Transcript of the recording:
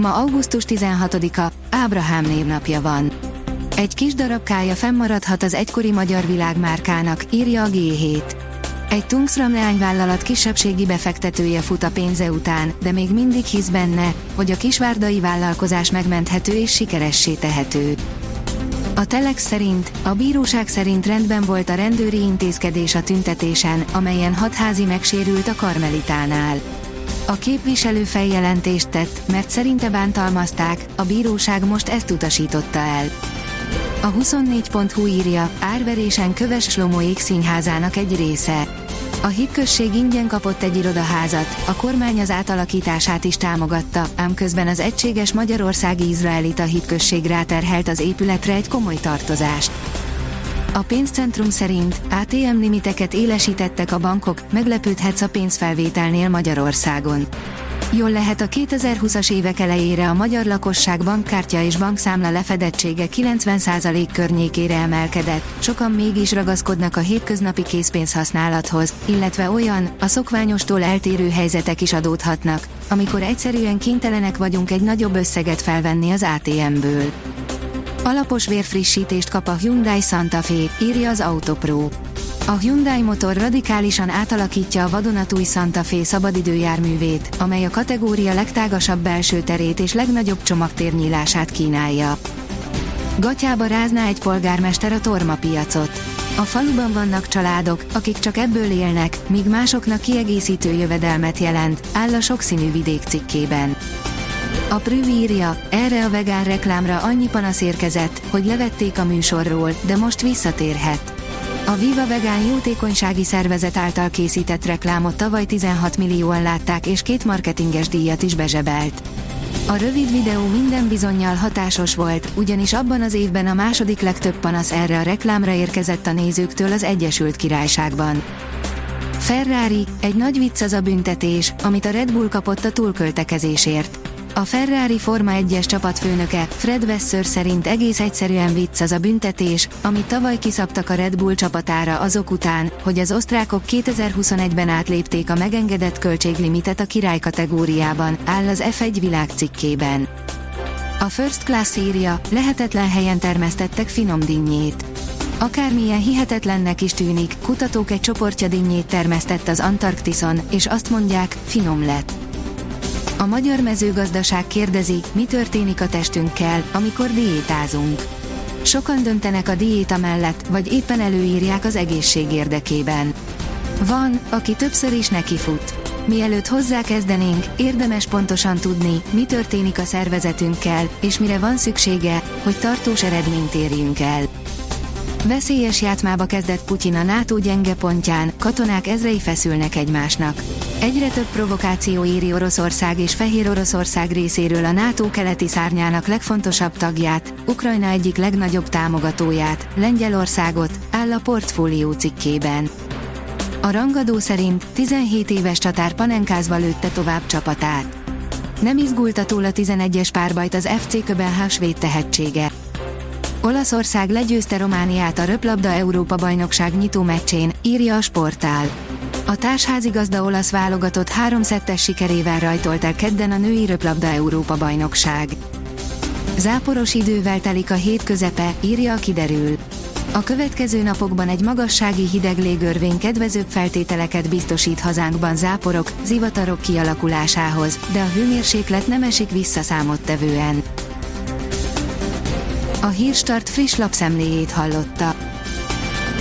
Ma augusztus 16-a, Ábrahám névnapja van. Egy kis darabkája fennmaradhat az egykori magyar világmárkának, írja a G7. Egy Tungsram leányvállalat kisebbségi befektetője fut a pénze után, de még mindig hisz benne, hogy a kisvárdai vállalkozás megmenthető és sikeressé tehető. A Telex szerint, a bíróság szerint rendben volt a rendőri intézkedés a tüntetésen, amelyen hatházi megsérült a Karmelitánál. A képviselő feljelentést tett, mert szerinte bántalmazták, a bíróság most ezt utasította el. A 24.hu írja, árverésen köves Slomóék színházának egy része. A hitközség ingyen kapott egy irodaházat, a kormány az átalakítását is támogatta, ám közben az egységes Magyarországi Izraelita hitközség ráterhelt az épületre egy komoly tartozást. A pénzcentrum szerint ATM limiteket élesítettek a bankok, meglepődhetsz a pénzfelvételnél Magyarországon. Jól lehet a 2020-as évek elejére a magyar lakosság bankkártya és bankszámla lefedettsége 90% környékére emelkedett, sokan mégis ragaszkodnak a hétköznapi készpénzhasználathoz, illetve olyan, a szokványostól eltérő helyzetek is adódhatnak, amikor egyszerűen kénytelenek vagyunk egy nagyobb összeget felvenni az ATM-ből. Alapos vérfrissítést kap a Hyundai Santa Fe, írja az Autopro. A Hyundai motor radikálisan átalakítja a vadonatúj Santa Fe szabadidőjárművét, amely a kategória legtágasabb belső terét és legnagyobb csomagtérnyílását kínálja. Gatyába rázná egy polgármester a torma piacot. A faluban vannak családok, akik csak ebből élnek, míg másoknak kiegészítő jövedelmet jelent, áll a sokszínű vidék cikkében. A Prüv írja, erre a vegán reklámra annyi panasz érkezett, hogy levették a műsorról, de most visszatérhet. A Viva Vegán jótékonysági szervezet által készített reklámot tavaly 16 millióan látták és két marketinges díjat is bezsebelt. A rövid videó minden bizonyal hatásos volt, ugyanis abban az évben a második legtöbb panasz erre a reklámra érkezett a nézőktől az Egyesült Királyságban. Ferrari, egy nagy vicc az a büntetés, amit a Red Bull kapott a túlköltekezésért. A Ferrari Forma 1-es csapatfőnöke, Fred Vasseur szerint egész egyszerűen vicc az a büntetés, amit tavaly kiszabtak a Red Bull csapatára azok után, hogy az osztrákok 2021-ben átlépték a megengedett költséglimitet a király kategóriában, áll az F1 világcikkében. A First Class írja, lehetetlen helyen termesztettek finom dinnyét. Akármilyen hihetetlennek is tűnik, kutatók egy csoportja dinnyét termesztett az Antarktiszon, és azt mondják, finom lett. A magyar mezőgazdaság kérdezi, mi történik a testünkkel, amikor diétázunk. Sokan döntenek a diéta mellett, vagy éppen előírják az egészség érdekében. Van, aki többször is nekifut. Mielőtt hozzákezdenénk, érdemes pontosan tudni, mi történik a szervezetünkkel, és mire van szüksége, hogy tartós eredményt érjünk el. Veszélyes játmába kezdett Putyin a NATO gyenge pontján, katonák ezrei feszülnek egymásnak. Egyre több provokáció éri Oroszország és Fehér Oroszország részéről a NATO keleti szárnyának legfontosabb tagját, Ukrajna egyik legnagyobb támogatóját, Lengyelországot, áll a portfólió cikkében. A rangadó szerint 17 éves csatár panenkázva lőtte tovább csapatát. Nem izgulta túl a 11-es párbajt az FC Köben svéd tehetsége. Olaszország legyőzte Romániát a röplabda Európa bajnokság nyitó meccsén, írja a sportál. A társházigazda olasz válogatott három szettes sikerével rajtolt el kedden a női röplabda Európa bajnokság. Záporos idővel telik a hét közepe, írja a kiderül. A következő napokban egy magassági hideg légörvény kedvezőbb feltételeket biztosít hazánkban záporok, zivatarok kialakulásához, de a hőmérséklet nem esik vissza számottevően. A Hírstart friss lapszemléjét hallotta.